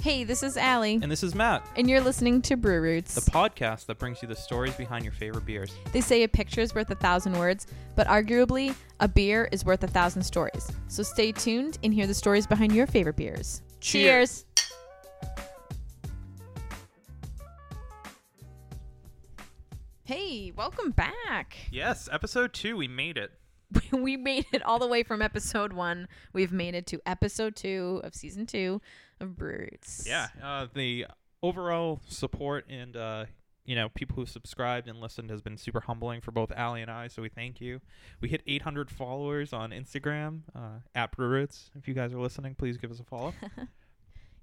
Hey, this is Allie, And this is Matt, and you're listening to Brew Roots. the podcast that brings you the stories behind your favorite beers. they say a picture is worth a thousand words, but arguably, a beer is worth a thousand stories. So stay tuned and hear the stories behind your favorite beers. Cheers. Hey, welcome back. Yes, episode two, we made it. we made it all the way from episode one. We've made it to episode two of season two of Roots. Yeah, uh, the overall support and uh, you know people who subscribed and listened has been super humbling for both Allie and I. So we thank you. We hit 800 followers on Instagram uh, at Brewroots. If you guys are listening, please give us a follow.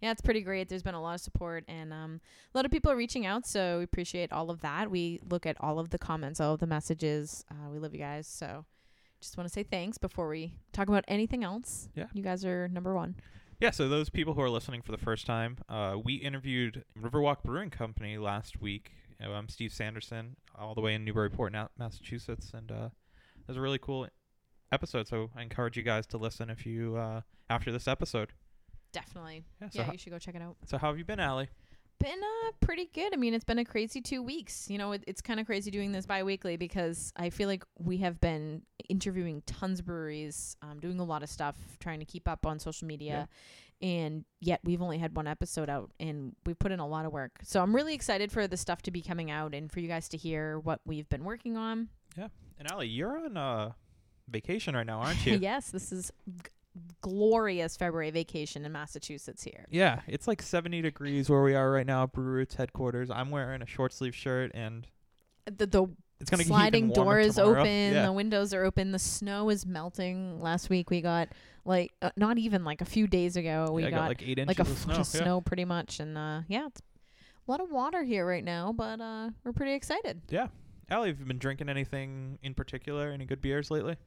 Yeah, it's pretty great. There's been a lot of support and um, a lot of people are reaching out, so we appreciate all of that. We look at all of the comments, all of the messages. Uh, we love you guys. So just want to say thanks before we talk about anything else. Yeah. You guys are number one. Yeah, so those people who are listening for the first time, uh, we interviewed Riverwalk Brewing Company last week. Uh, I'm Steve Sanderson, all the way in Newburyport, Massachusetts, and uh, it was a really cool episode. So I encourage you guys to listen if you uh, after this episode. Definitely. Yeah. So, yeah, you should go check it out. so how have you been, Allie? Been uh, pretty good. I mean, it's been a crazy two weeks. You know, it, it's kind of crazy doing this bi weekly because I feel like we have been interviewing tons of breweries, um, doing a lot of stuff, trying to keep up on social media. And yet we've only had one episode out and we've put in a lot of work. So I'm really excited for the stuff to be coming out and for you guys to hear what we've been working on. Yeah. And Ali, you're on uh, vacation right now, aren't you? yes, this is g- glorious February vacation in Massachusetts here. Yeah, it's like 70 degrees where we are right now at Brewroots headquarters. I'm wearing a short sleeve shirt, and The, the it's gonna sliding get even warmer door is tomorrow. open Yeah. the windows are open the snow is melting last week we got like uh, not even like a few days ago we Yeah, I got, like eight inches like a of snow. yeah. snow pretty much and uh yeah it's a lot of water here right now but uh we're pretty excited Yeah, Allie, have you been drinking anything in particular? Any good beers lately?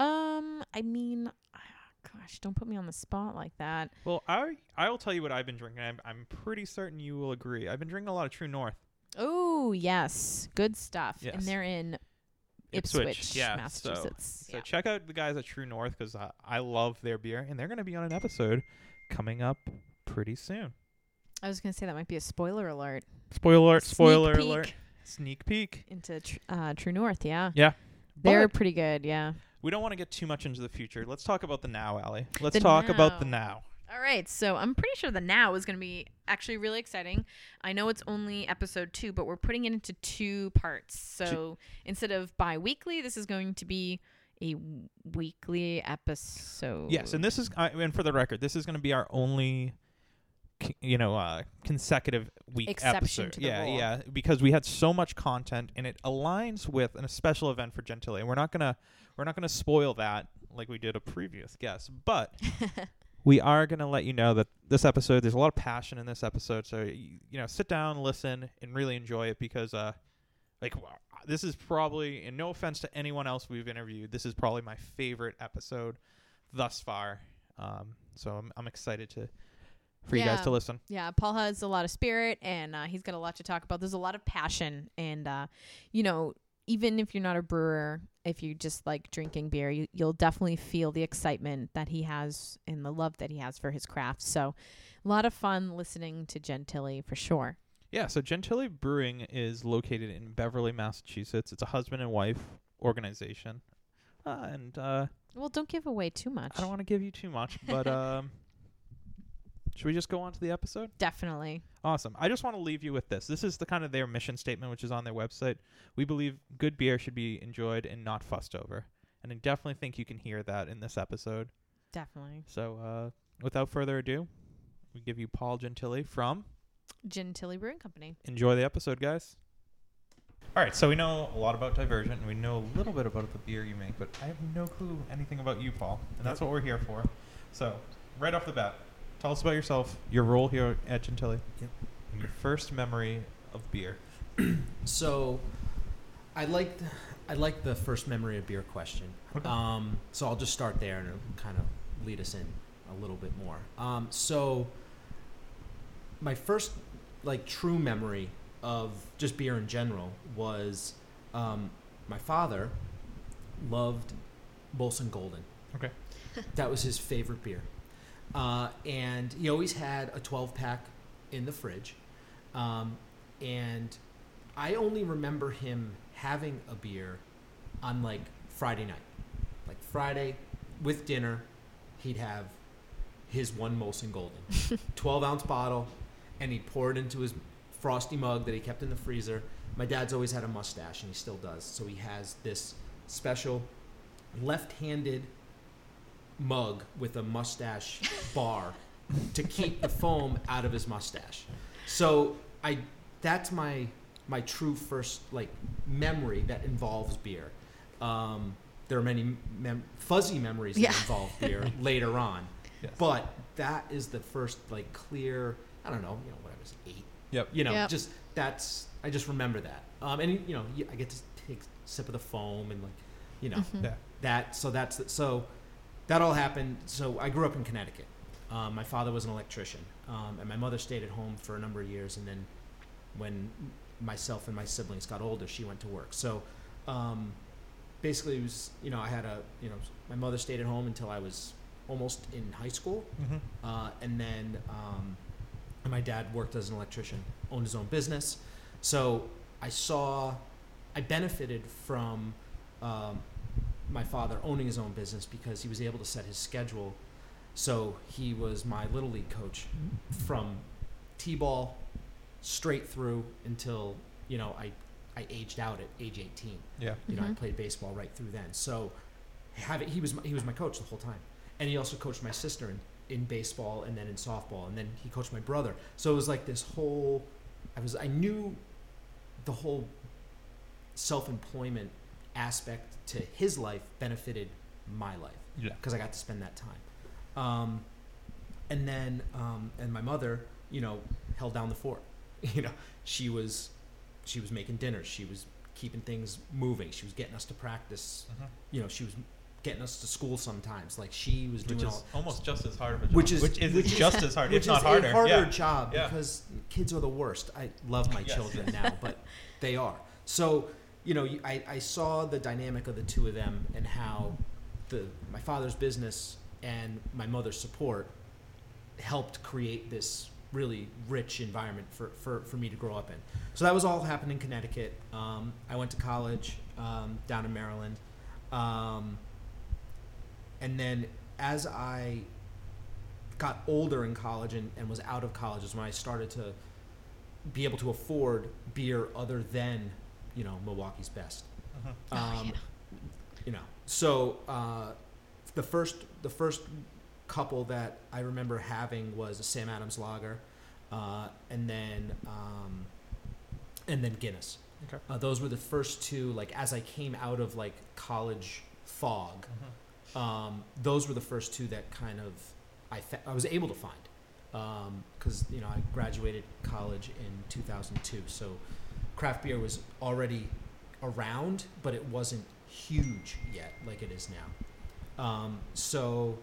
Um i mean gosh don't put me on the spot like that Well, I I will tell you what I've been drinking. I'm, I'm pretty certain you will agree. I've been drinking a lot of True North. oh yes good stuff Yes. and they're in ipswich, yeah. massachusetts So, so check out the guys at True North because I, I love their beer, and they're going to be on an episode coming up pretty soon. i was gonna say that might be a spoiler alert Spoiler alert! Sneak Spoiler peek alert! Sneak peek. into tr- uh, true north yeah Yeah. they're But pretty good yeah we don't want to get too much into the future. Let's talk about the now, Allie. Let's The talk about the now. now. All right, so I'm pretty sure the now is going to be actually really exciting. I know it's only episode two, but we're putting it into two parts. So instead of bi weekly, this is going to be a weekly episode. Yes, and this is, I and for the record, this is going to be our only, you know, uh, consecutive week Exception episode. yeah, rule. yeah, because we had so much content, and it aligns with an, a special event for Gentile, and we're not gonna, we're not gonna spoil that like we did a previous guest, but we are gonna let you know that this episode, there's a lot of passion in this episode, so you, you know, sit down, listen, and really enjoy it because, uh, like. This is probably, and no offense to anyone else we've interviewed, this is probably my favorite episode thus far. Um, so I'm, I'm excited to for you guys to listen. Yeah, Paul has a lot of spirit and uh, he's got a lot to talk about. There's a lot of passion. And, uh, you know, even if you're not a brewer, if you just like drinking beer, you, you'll definitely feel the excitement that he has and the love that he has for his craft. So, a lot of fun listening to Gentile for sure. Yeah, so Gentile Brewing is located in Beverly, Massachusetts. It's a husband and wife organization, uh, and uh, Well, don't give away too much. I don't want to give you too much, but um, should we just go on to the episode? Definitely. Awesome. I just want to leave you with this. This is the kind of their mission statement, which is on their website. We believe good beer should be enjoyed and not fussed over, and I definitely think you can hear that in this episode. Definitely. So, uh, without further ado, we give you Paul Gentile from Gentile Brewing Company. Enjoy the episode, guys. All right, so we know a lot about Divergent, and we know a little bit about the beer you make, but I have no clue anything about you, Paul, and that's what we're here for. So, right off the bat, tell us about yourself, your role here at Gentile, Yep. and your first memory of beer. So, I like I like the first memory of beer question. Okay. Um, so I'll just start there and it'll kind of lead us in a little bit more. Um, so, my first like true memory of just beer in general was um, my father loved Molson Golden. Okay. that was his favorite beer. Uh, and he always had a 12 pack in the fridge. Um, and I only remember him having a beer on like Friday night. Like Friday with dinner, he'd have his one Molson Golden, 12 ounce bottle, and he'd pour it into his frosty mug that he kept in the freezer. My dad's always had a mustache, and he still does. So he has this special left handed mug with a mustache bar to keep the foam out of his mustache. So I that's my my true first like memory that involves beer. Um, there are many mem- fuzzy memories Yeah. that involve beer later on, Yes. but that is the first like clear. I don't know, you know, what I was eight. Yep. You know, Yep. just that's I just remember that. Um, and you know, y- I get to take a sip of the foam and like, you know, Mhm. Yeah. that so that's so that all happened so i grew up in connecticut um, my father was an electrician um, and my mother stayed at home for a number of years and then when myself and my siblings got older she went to work so um, basically it was you know i had a you know my mother stayed at home until i was almost in high school Mm-hmm. uh, and then um, and my dad worked as an electrician, owned his own business. So I saw, I benefited from um, my father owning his own business because he was able to set his schedule. So he was my little league coach from t-ball straight through until you know I I aged out at age 18 Yeah. you know, I Mhm. played baseball right through then. So, have he was my, he was my coach the whole time, and he also coached my sister in, in baseball and then in softball, and then he coached my brother. So it was like this whole. I was I knew the whole self employment aspect to his life benefited my life Yeah. because I got to spend that time. Um, and then, um, and my mother, you know, held down the fort. You know, she was, she was making dinners. She was keeping things moving. She was getting us to practice. Mm-hmm. You know, she was getting us to school sometimes. Like she was Which doing is all, almost just as hard of a job. Which is- which is which is- just as hard, which if not harder. a harder yeah. job Yeah. because kids are the worst. I love my Yes. children now, but they are. So, you know, I, I saw the dynamic of the two of them and how the my father's business and my mother's support helped create this really rich environment for, for, for me to grow up in. So that was all happened in Connecticut. Um, I went to college um, down in Maryland. Um, and then as I got older in college and, and was out of college is when I started to be able to afford beer other than, you know, Milwaukee's best. Oh, Um, yeah. You know, so uh, the first the first couple that I remember having was a Sam Adams Lager, uh, and then um, and then Guinness. Okay. Uh, those were the first two. Like as I came out of like college fog, Mhm. um, those were the first two that kind of I, fa- I was able to find because you know I graduated college in 2002, so craft beer was already around, but it wasn't huge yet like it is now. Um, so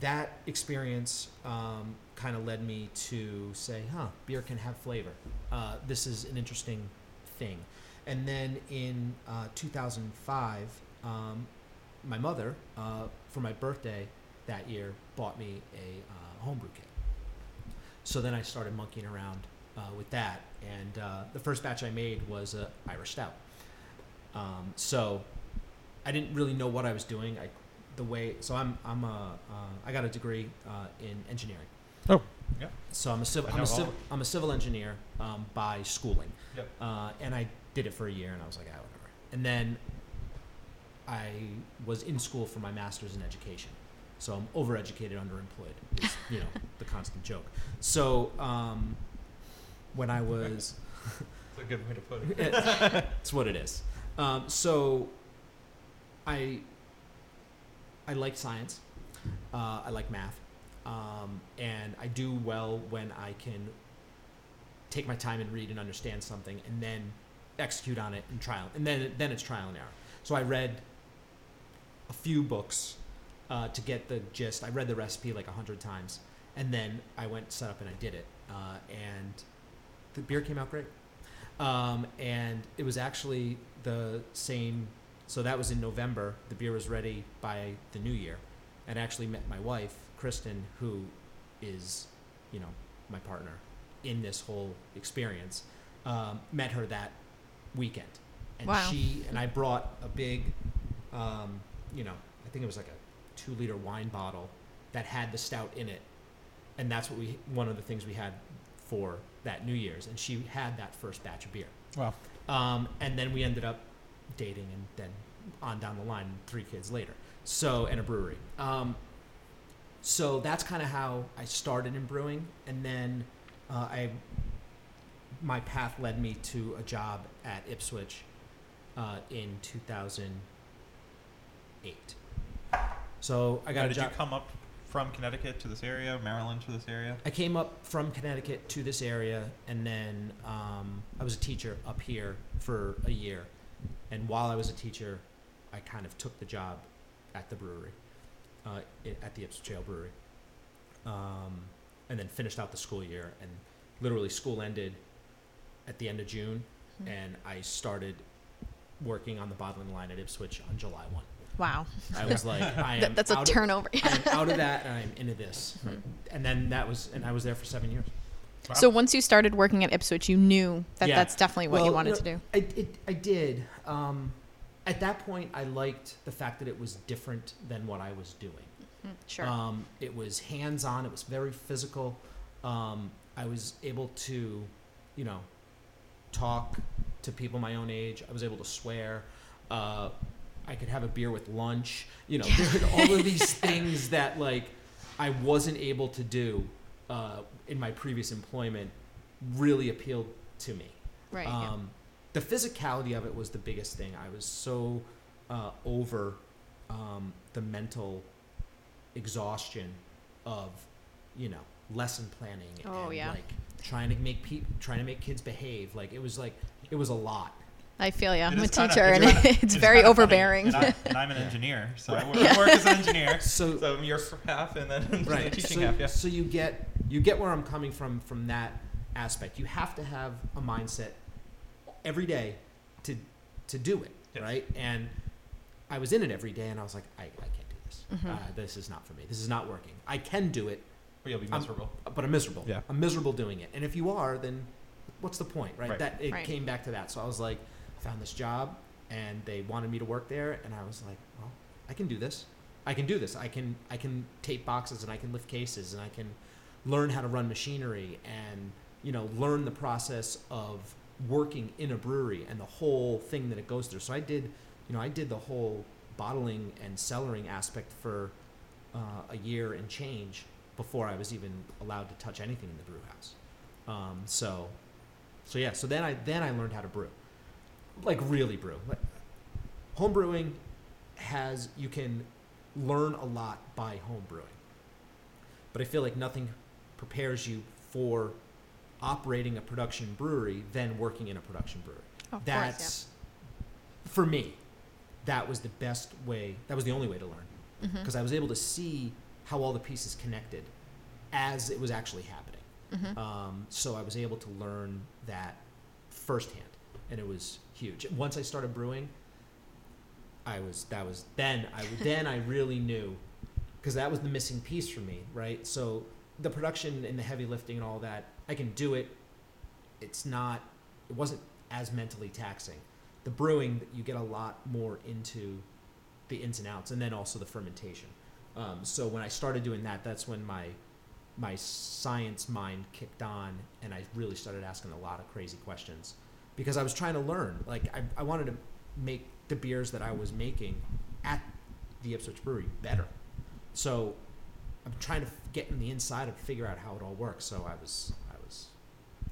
that experience um, kind of led me to say, huh, beer can have flavor. Uh, this is an interesting thing. And then in uh, 2005, um, my mother, uh, for my birthday that year, bought me a uh, homebrew kit. So then I started monkeying around with that, and uh, the first batch I made was a Irish stout. Um, so I didn't really know what I was doing. I, the way so I'm I'm a uh, I got a degree uh, in engineering. Oh, yeah. So I'm a civil I I'm a civil I'm a civil engineer um, by schooling. Yep. Uh, and I did it for a year, and I was like, I ah, whatever. And then I was in school for my master's in education. So I'm overeducated, underemployed. Is, you know, the constant joke. So um, when I was That's a good way to put it. it's what it is. Um, so, I I like science. Uh, I like math, um, and I do well when I can take my time and read and understand something, and then execute on it and trial. And then then it's trial and error. So I read a few books uh, to get the gist. I read the recipe like a hundred times, and then I went set up and I did it, uh, and the beer came out great. Um, and it was actually the same. So that was in November. The beer was ready by the new year, and actually met my wife, Kristen, who is, you know, my partner in this whole experience. Um, met her that weekend, and Wow. she and I brought a big, um, you know, I think it was like a two liter wine bottle that had the stout in it, and that's what we one of the things we had for that New Year's, and she had that first batch of beer. Wow. Um, and then we ended up dating, and then on down the line, three kids later. So, and a brewery. Um, so that's kind of how I started in brewing, and then uh, I my path led me to a job at Ipswich uh, in 2008. So I got Now, a did job. you come up from Connecticut to this area, Maryland to this area? I came up from Connecticut to this area, and then um, I was a teacher up here for a year. And while I was a teacher, I kind of took the job at the brewery, uh, at the Ipswich Ale Brewery, um, and then finished out the school year. And literally, school ended at the end of June, Hmm. and I started working on the bottling line at Ipswich on July one. Wow. I was like, I am that's a out of- turnover. I'm out of that and I'm into this. And then that was, and I was there for seven years. So once you started working at Ipswich, you knew that Yeah. that's definitely what you Well, wanted no, to do. I, it, I did. Um, at that point, I liked the fact that it was different than what I was doing. Mm, Sure. Um, it was hands on, it was very physical. Um, I was able to, you know, talk to people my own age. I was able to swear. Uh, I could have a beer with lunch. You know, there all of these things that like I wasn't able to do uh, in my previous employment really appealed to me. right. yeah. Um, The physicality of it was the biggest thing. I was so uh, over um, the mental exhaustion of, you know, lesson planning Oh, and yeah. like trying to make pe- trying to make kids behave. Like it was like it was a lot. I feel you. It I'm a is kinda- teacher, and kinda- it's very kinda overbearing. And, I, and I'm an engineer, so I work, Yeah. work as an engineer. So So you're for half, and then the right. teaching So, half. Yeah. so you get you get where I'm coming from from that aspect. You have to have a mindset every day to to do it, Yes. right? And I was in it every day, and I was like, I, I can't do this. Mhm. Uh, this is not for me. This is not working. I can do it, Or you'll be I'm- miserable. but I'm miserable. Yeah. I'm miserable doing it. And if you are, then what's the point, right? Right. That it Right. came back to that. So I was like, I found this job, and they wanted me to work there, and I was like, well, I can do this. I can do this. I can I can tape boxes and I can lift cases and I can learn how to run machinery and you know learn the process of working in a brewery and the whole thing that it goes through. So I did, you know, I did the whole bottling and cellaring aspect for uh, a year and change before I was even allowed to touch anything in the brew house. Um, so, so yeah. So then I then I learned how to brew, like really brew. Like, home brewing has you can learn a lot by home brewing, but I feel like nothing prepares you for operating a production brewery than working in a production brewery. Of course, That's for me. That was the best way. That was the only way to learn yeah. Because I was able to see how all the pieces connected as it was actually happening. Mhm. Um, so I was able to learn that firsthand, and it was huge. Once I started brewing, I was that was then I then I really knew because that was the missing piece for me, right? So the production and the heavy lifting and all that, I can do it. It's not. It wasn't as mentally taxing. The brewing, you get a lot more into the ins and outs, and then also the fermentation. Um, so when I started doing that, that's when my my science mind kicked on, and I really started asking a lot of crazy questions because I was trying to learn. Like I, I wanted to make the beers that I was making at the Ipswich Brewery better. So I'm trying to get in the inside and figure out how it all works. So I was I was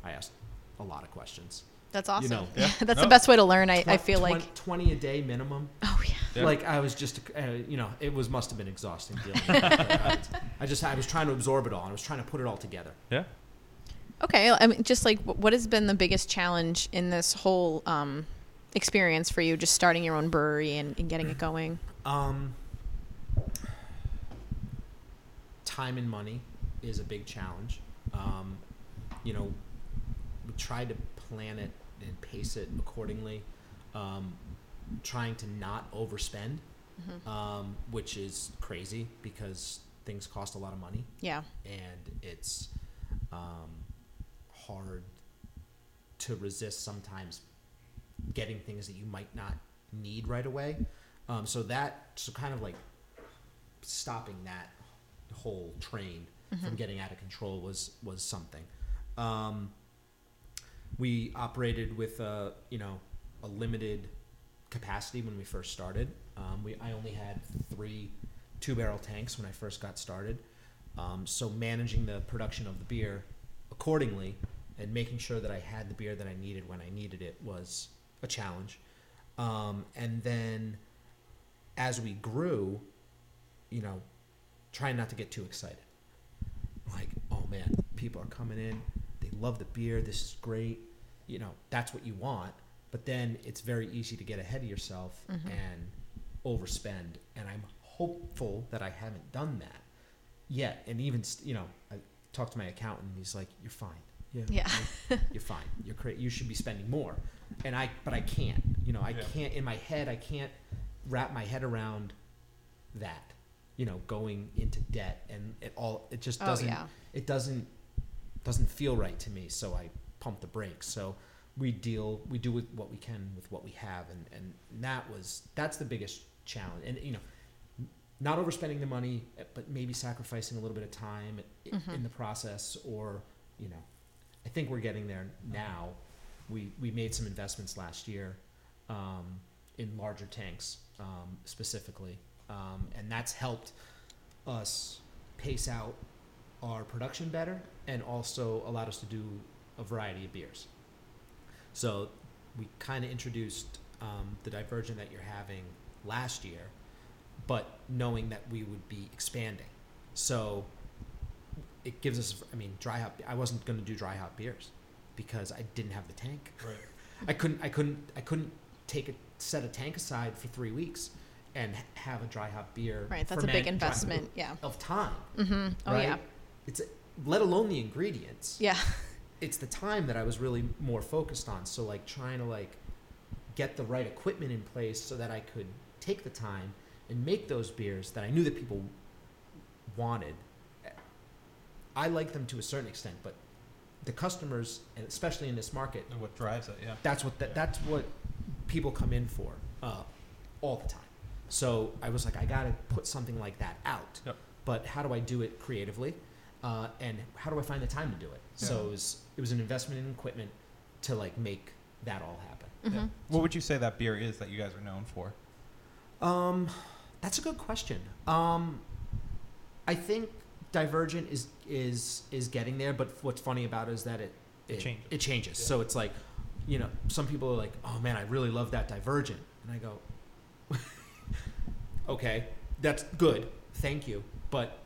I asked a lot of questions. That's awesome. You know. Yeah. That's No. the best way to learn. I, I feel twen- like. twenty a day minimum. Oh yeah. Yeah. Like I was just, uh, you know, it was must have been exhausting dealing. with it. I, I just, I was trying to absorb it all. and I was trying to put it all together. Yeah. Okay. I mean, just like, what has been the biggest challenge in this whole um, experience for you, just starting your own brewery and, and getting it going? Um, time and money is a big challenge. Um, you know, we tried to plan it and pace it accordingly, um, trying to not overspend. Mhm. um, which is crazy because things cost a lot of money Yeah. and it's um, hard to resist sometimes getting things that you might not need right away. Um, so that so kind of like stopping that whole train from Mhm. getting out of control was was something. Um, we operated with a you know a limited capacity when we first started. Um, we I only had three two barrel tanks when I first got started. Um, so managing the production of the beer accordingly and making sure that I had the beer that I needed when I needed it was a challenge. Um, and then as we grew, you know, trying not to get too excited. Like, oh man, people are coming in, they love the beer, this is great. You know, that's what you want. But then it's very easy to get ahead of yourself Mhm. and overspend. And I'm hopeful that I haven't done that yet. And even, you know, I talked to my accountant, and he's like, you're fine. Yeah. Yeah. you're- you're fine. You're cra- you should be spending more. And I, but I can't, you know, I Yeah. can't, in my head, I can't wrap my head around that, you know, going into debt and it all, it just Oh doesn't, yeah. it doesn't, doesn't feel right to me. So I pump the brakes. So we deal, we do with what we can with what we have. And, and that was, that's the biggest challenge. And, you know, not overspending the money, but maybe sacrificing a little bit of time i- Mhm. in the process or, you know, I think we're getting there now. We, we made some investments last year, um, in larger tanks, um, specifically. Um, and that's helped us pace out our production better and also allowed us to do a variety of beers. So we kind of introduced um, the divergent that you're having last year, but knowing that we would be expanding. So it gives us, I mean, dry hop. I wasn't going to do dry hop beers because I didn't have the tank. Right. I couldn't. I couldn't. I couldn't take a set a tank aside for three weeks and have a dry hop beer. Right. That's a big dry- investment. Yeah. of time. Mm-hmm. Oh right? yeah. It's let alone the ingredients. Yeah. It's the time that I was really more focused on. So like trying to like get the right equipment in place so that I could take the time and make those beers that I knew that people wanted. I like them to a certain extent, but the customers, and especially in this market, And what drives it? Yeah. that's what that, that's what people come in for uh, all the time. So I was like, I got to put something like that out. Yep. But how do I do it creatively? Uh, and how do I find the time to do it? So it was it was an investment in equipment to like make that all happen. Mm-hmm. Yeah. What would you say that beer is that you guys are known for? Um, that's a good question. Um, I think Divergent is is is getting there, but what's funny about it is that it It it, changes. It changes. Yeah. So it's like, you know, some people are like, "Oh man, I really love that Divergent," and I go, "Okay, that's good, thank you, but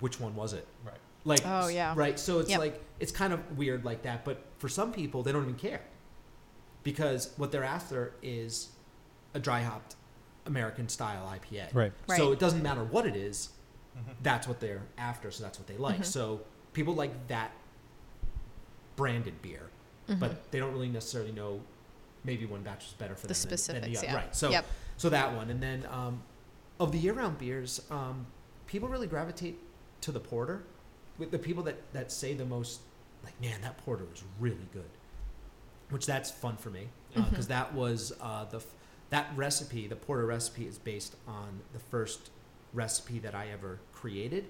which one was it?" Right. Like, Oh, yeah. right. So it's Yep. like it's kind of weird like that, but for some people, they don't even care because what they're after is a dry hopped American style IPA. Right. right. So it doesn't matter what it is, Mm-hmm. that's what they're after, so that's what they like. Mhm. So people like that branded beer, Mhm. but they don't really necessarily know maybe one batch is better for the them than- than, specifics. the yeah. other. Right. So yep. so that one, and then um, of the year-round beers, um, people really gravitate to the porter. With the people that that say the most, like, man, that porter is really good, which that's fun for me because Mhm. that was uh, the f- that recipe. The porter recipe is based on the first recipe that I ever created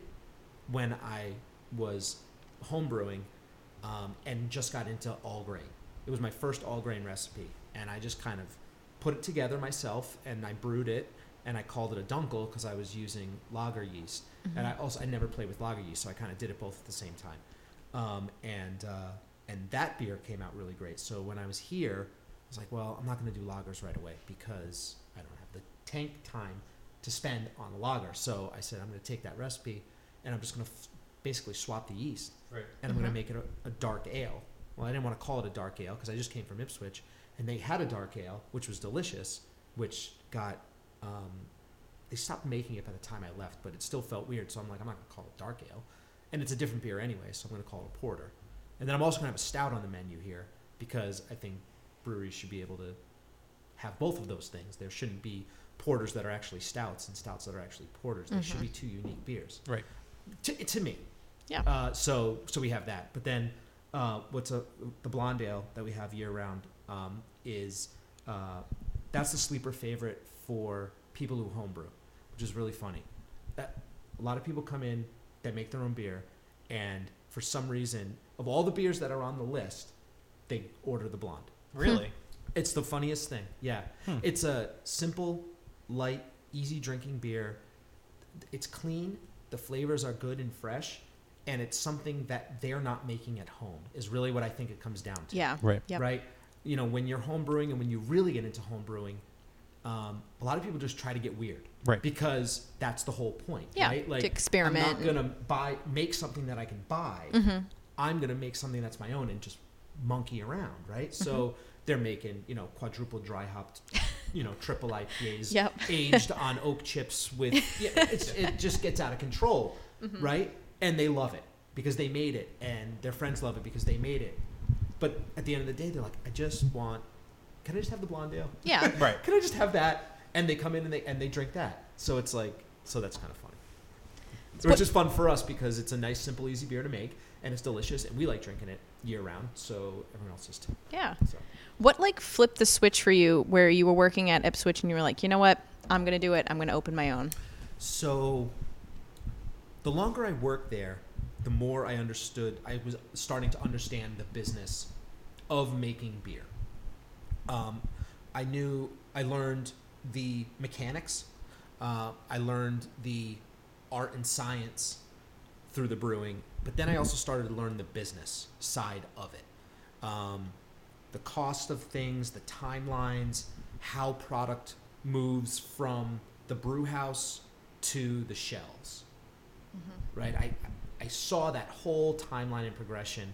when I was homebrewing um, and just got into all grain. It was my first all grain recipe, and I just kind of put it together myself and I brewed it and I called it a dunkel because I was using lager yeast. And I Mhm. also I never played with lager yeast, so I kind of did it both at the same time. Um, and uh, and that beer came out really great. So when I was here, I was like, well, I'm not going to do lagers right away because I don't have the tank time to spend on a lager. So I said I'm going to take that recipe and I'm just going to f- basically swap the yeast Right. and I'm going Mhm. to make it a, a dark ale. Well, I didn't want to call it a dark ale because I just came from Ipswich, and they had a dark ale which was delicious, which got um, they stopped making it by the time I left, but it still felt weird. So I'm like, I'm not going to call it dark ale, and it's a different beer anyway, so I'm going to call it a porter. And then I'm also going to have a stout on the menu here because I think breweries should be able to have both of those things. There shouldn't be porters that are actually stouts and stouts that are actually porters. There should Mhm. be two unique beers. Right. To, to me. Yeah. Uh, so so we have that, but then uh, what's a the blonde ale that we have year round um, is uh, that's the sleeper favorite for people who homebrew, which is really funny. That a lot of people come in that make their own beer, and for some reason, of all the beers that are on the list, they order the blonde. Really? It's the funniest thing. Yeah. Hmm. It's a simple, light, easy drinking beer. It's clean, the flavors are good and fresh, and it's something that they're not making at home, is really what I think it comes down to. Yeah. Right. Yep. Right? You know, when you're home brewing and when you really get into home brewing, um, a lot of people just try to get weird. Right. Because that's the whole point. Yeah, Right? to Like, experiment I'm not going to buy, make something that I can buy. Mm-hmm. I'm gonna make something that's my own and just monkey around, right? Mm-hmm. So they're making, you know, quadruple dry hopped, you know, triple IPAs Yep. aged on oak chips with yeah, it's, it just gets out of control, Mm-hmm. right? And they love it because they made it, and their friends love it because they made it. But at the end of the day, they're like, I just want, can I just have the blonde ale? Yeah. Right. Can I just have that? And they come in and they and they drink that. So it's like, so that's kind of funny. Which is fun for us because it's a nice, simple, easy beer to make, and it's delicious, and we like drinking it year round. So everyone else is too. Yeah. So What like flipped the switch for you where you were working at Ipswich and you were like, you know what? I'm gonna do it. I'm gonna open my own. So, the longer I worked there, the more I understood. I was starting to understand the business of making beer. Um, I knew. I learned the mechanics. Uh, I learned the art and science through the brewing, but then I also started to learn the business side of it. Um, the cost of things, the timelines, how product moves from the brew house to the shelves. Right? I I saw that whole timeline and progression,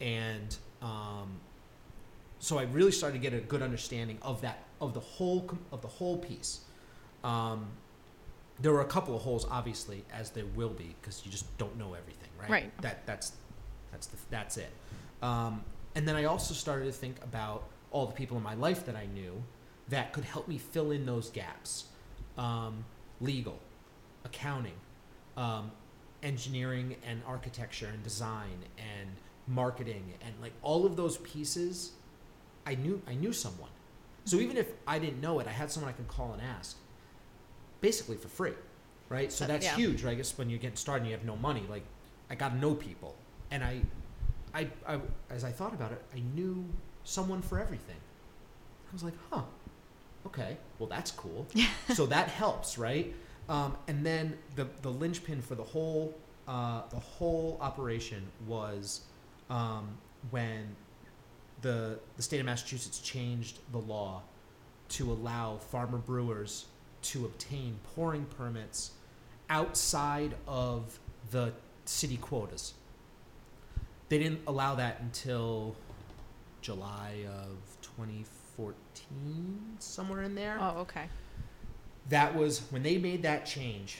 and um, so I really started to get a good understanding of that of the whole of the whole piece. Um, there were a couple of holes, obviously, as there will be, because you just don't know everything, right? Right. That that's that's the, that's it. Um, and then I also started to think about all the people in my life that I knew that could help me fill in those gaps. Um, legal, accounting, um, engineering and architecture and design and marketing and like all of those pieces I knew I knew someone. So even if I didn't know it, I had someone I could call and ask. Basically for free. Right? So that's yeah. huge, right? I guess when you're getting started and you have no money, like I gotta know people. And I I, I as I thought about it, I knew someone for everything. I was like, huh, okay, well that's cool. so that helps, right? Um, and then the the linchpin for the whole uh, the whole operation was um, when the the state of Massachusetts changed the law to allow farmer brewers to obtain pouring permits outside of the city quotas. They didn't allow that until July of 2014, somewhere in there Oh, okay. that was when they made that change.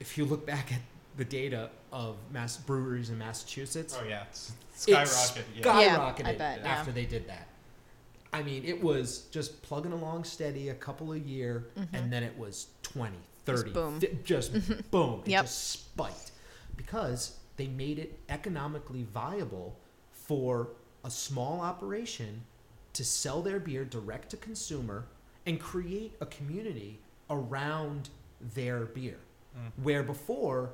If you look back at the data of mass breweries in Massachusetts, Oh yeah. It's It skyrocket. yeah. skyrocketed Yeah, I bet, yeah. after they did that. I mean, it was just plugging along steady a couple a year, and then it was 20, 30, Mm-hmm. boom. fi- just boom. It Yep. just spiked because they made it economically viable for a small operation to sell their beer direct to consumer and create a community around their beer. Mm. Where before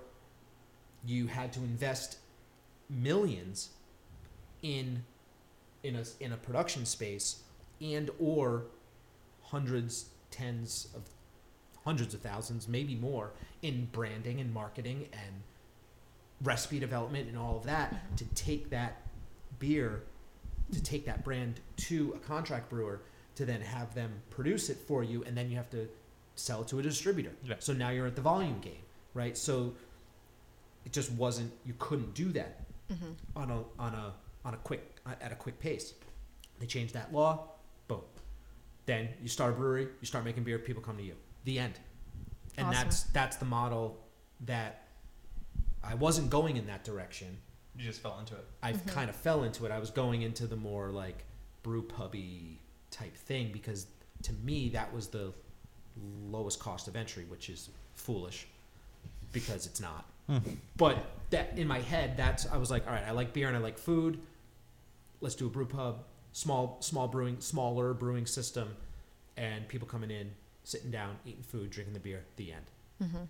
you had to invest millions in in a in a production space and or hundreds tens of hundreds of thousands maybe more in branding and marketing and recipe development and all of that to take that beer to take that brand to a contract brewer to then have them produce it for you and then you have to sell it to a distributor Yeah. so now you're at the volume game right so it just wasn't you couldn't do that Mm-hmm. on a on a on a quick at a quick pace. They changed that law, boom. Then you start a brewery, you start making beer, people come to you. The end. And Awesome. that's that's the model that I wasn't going in that direction. You just fell into it. I Mhm. kind of fell into it. I was going into the more like brew pubby type thing because to me, that was the lowest cost of entry, which is foolish because it's not. Hmm. But that in my head, that's I was like, all right, I like beer and I like food. Let's do a brew pub, small small brewing, smaller brewing system, and people coming in, sitting down, eating food, drinking the beer. The end. Mm-hmm.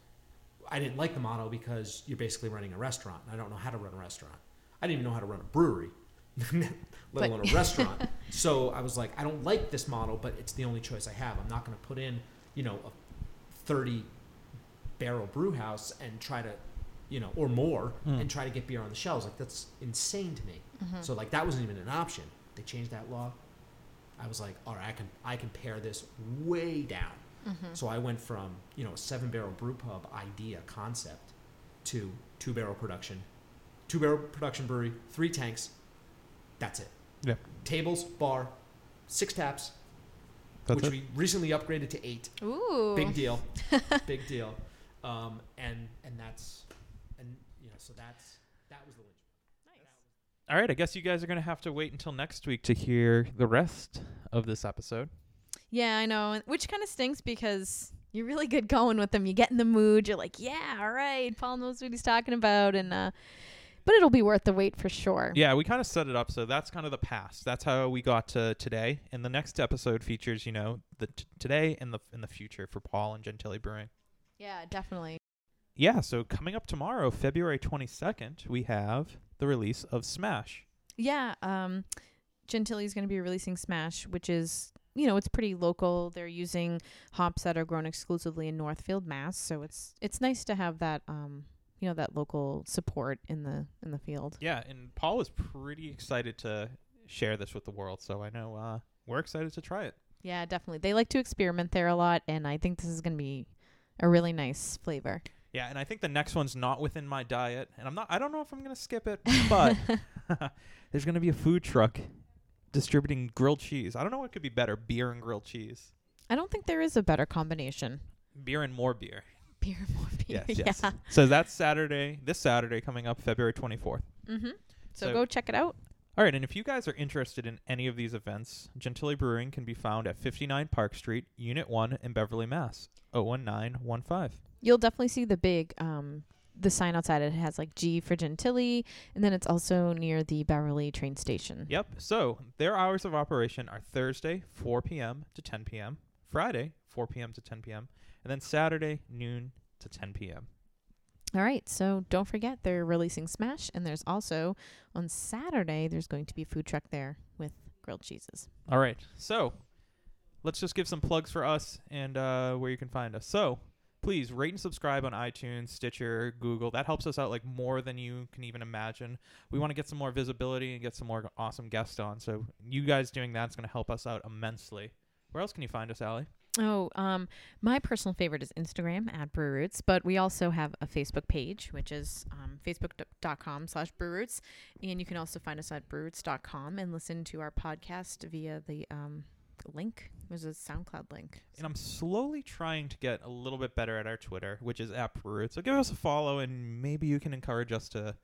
I didn't like the model because you're basically running a restaurant. I don't know how to run a restaurant. I didn't even know how to run a brewery, let But- alone a restaurant. so I was like, I don't like this model, but it's the only choice I have. I'm not going to put in, you know, a 30 barrel brew house and try to, you know, or more, Mm. and try to get beer on the shelves. Like that's insane to me. Mm-hmm. So like that wasn't even an option. They changed that law. I was like, all right, I can I can pare this way down. Mm-hmm. So I went from you know a seven barrel brew pub idea concept to two barrel production, two barrel production brewery, three tanks. That's it. Yeah. Tables, bar, six taps, That's which it. we recently upgraded to eight. Ooh. Big deal. Big deal. Um, and and that's and you know so that's that was the linchpin. Nice. All right, I guess you guys are gonna have to wait until next week to hear the rest of this episode. Yeah, I know. Which kind of stinks because you're really good going with them. You get in the mood. You're like, yeah, all right. Paul knows what he's talking about, and uh, but it'll be worth the wait for sure. Yeah, we kind of set it up so that's kind of the past. That's how we got to today, and the next episode features, you know, the t- today and the in the future for Paul and Gentile Brewing. Yeah, definitely. Yeah, so coming up tomorrow, February 22nd, we have the release of Smash. Yeah, um, is going to be releasing Smash, which is you know it's pretty local. They're using hops that are grown exclusively in Northfield, Mass. So it's it's nice to have that um you know that local support in the in the field. Yeah, and Paul was pretty excited to share this with the world, so I know uh, we're excited to try it. Yeah, definitely. They like to experiment there a lot, and I think this is going to be a really nice flavor. Yeah, and I think the next one's not within my diet, and I'm not. I don't know if I'm gonna skip it, but there's gonna be a food truck distributing grilled cheese. I don't know what could be better: beer and grilled cheese, I don't think there is a better combination. beer and more beer. Beer, and more beer. Yes, yes. Yeah. So that's Saturday. This Saturday coming up, February 24th. Mm-hmm. So, So- go check it out. All right, and if you guys are interested in any of these events, Gentile Brewing can be found at 59 Park Street, Unit 1 in Beverly, Mass. 01915. You'll definitely see the big um the sign outside. It has like G for Gentile, and then it's also near the Beverly train station. Yep. So their hours of operation are Thursday, 4 p.m. to 10 p.m., Friday, 4 p.m. to 10 p.m., and then Saturday, noon to 10 p.m. All right, so don't forget they're releasing Smash, and there's also on Saturday there's going to be a food truck there with grilled cheeses. All right. So let's just give some plugs for us and uh, where you can find us. So please rate and subscribe on iTunes, Stitcher, Google. That helps us out like more than you can even imagine. We want to get some more visibility and get some more awesome guests on. So you guys doing that's going to help us out immensely. Where else can you find us, Allie? Oh, um, my personal favorite is Instagram at Brewroots, but we also have a Facebook page, which is um, facebook.com slash Brewroots. And you can also find us at brewroots.com and listen to our podcast via the um, link. There's a SoundCloud link. And I'm slowly trying to get a little bit better at our Twitter, which is at Root. So give us a follow, and maybe you can encourage us to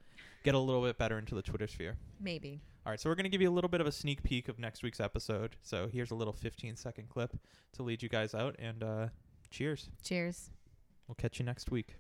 get a little bit better into the Twitter sphere. Maybe. All right, so we're going to give you a little bit of a sneak peek of next week's episode. So here's a little 15 second clip to lead you guys out, and uh, cheers. Cheers. We'll catch you next week.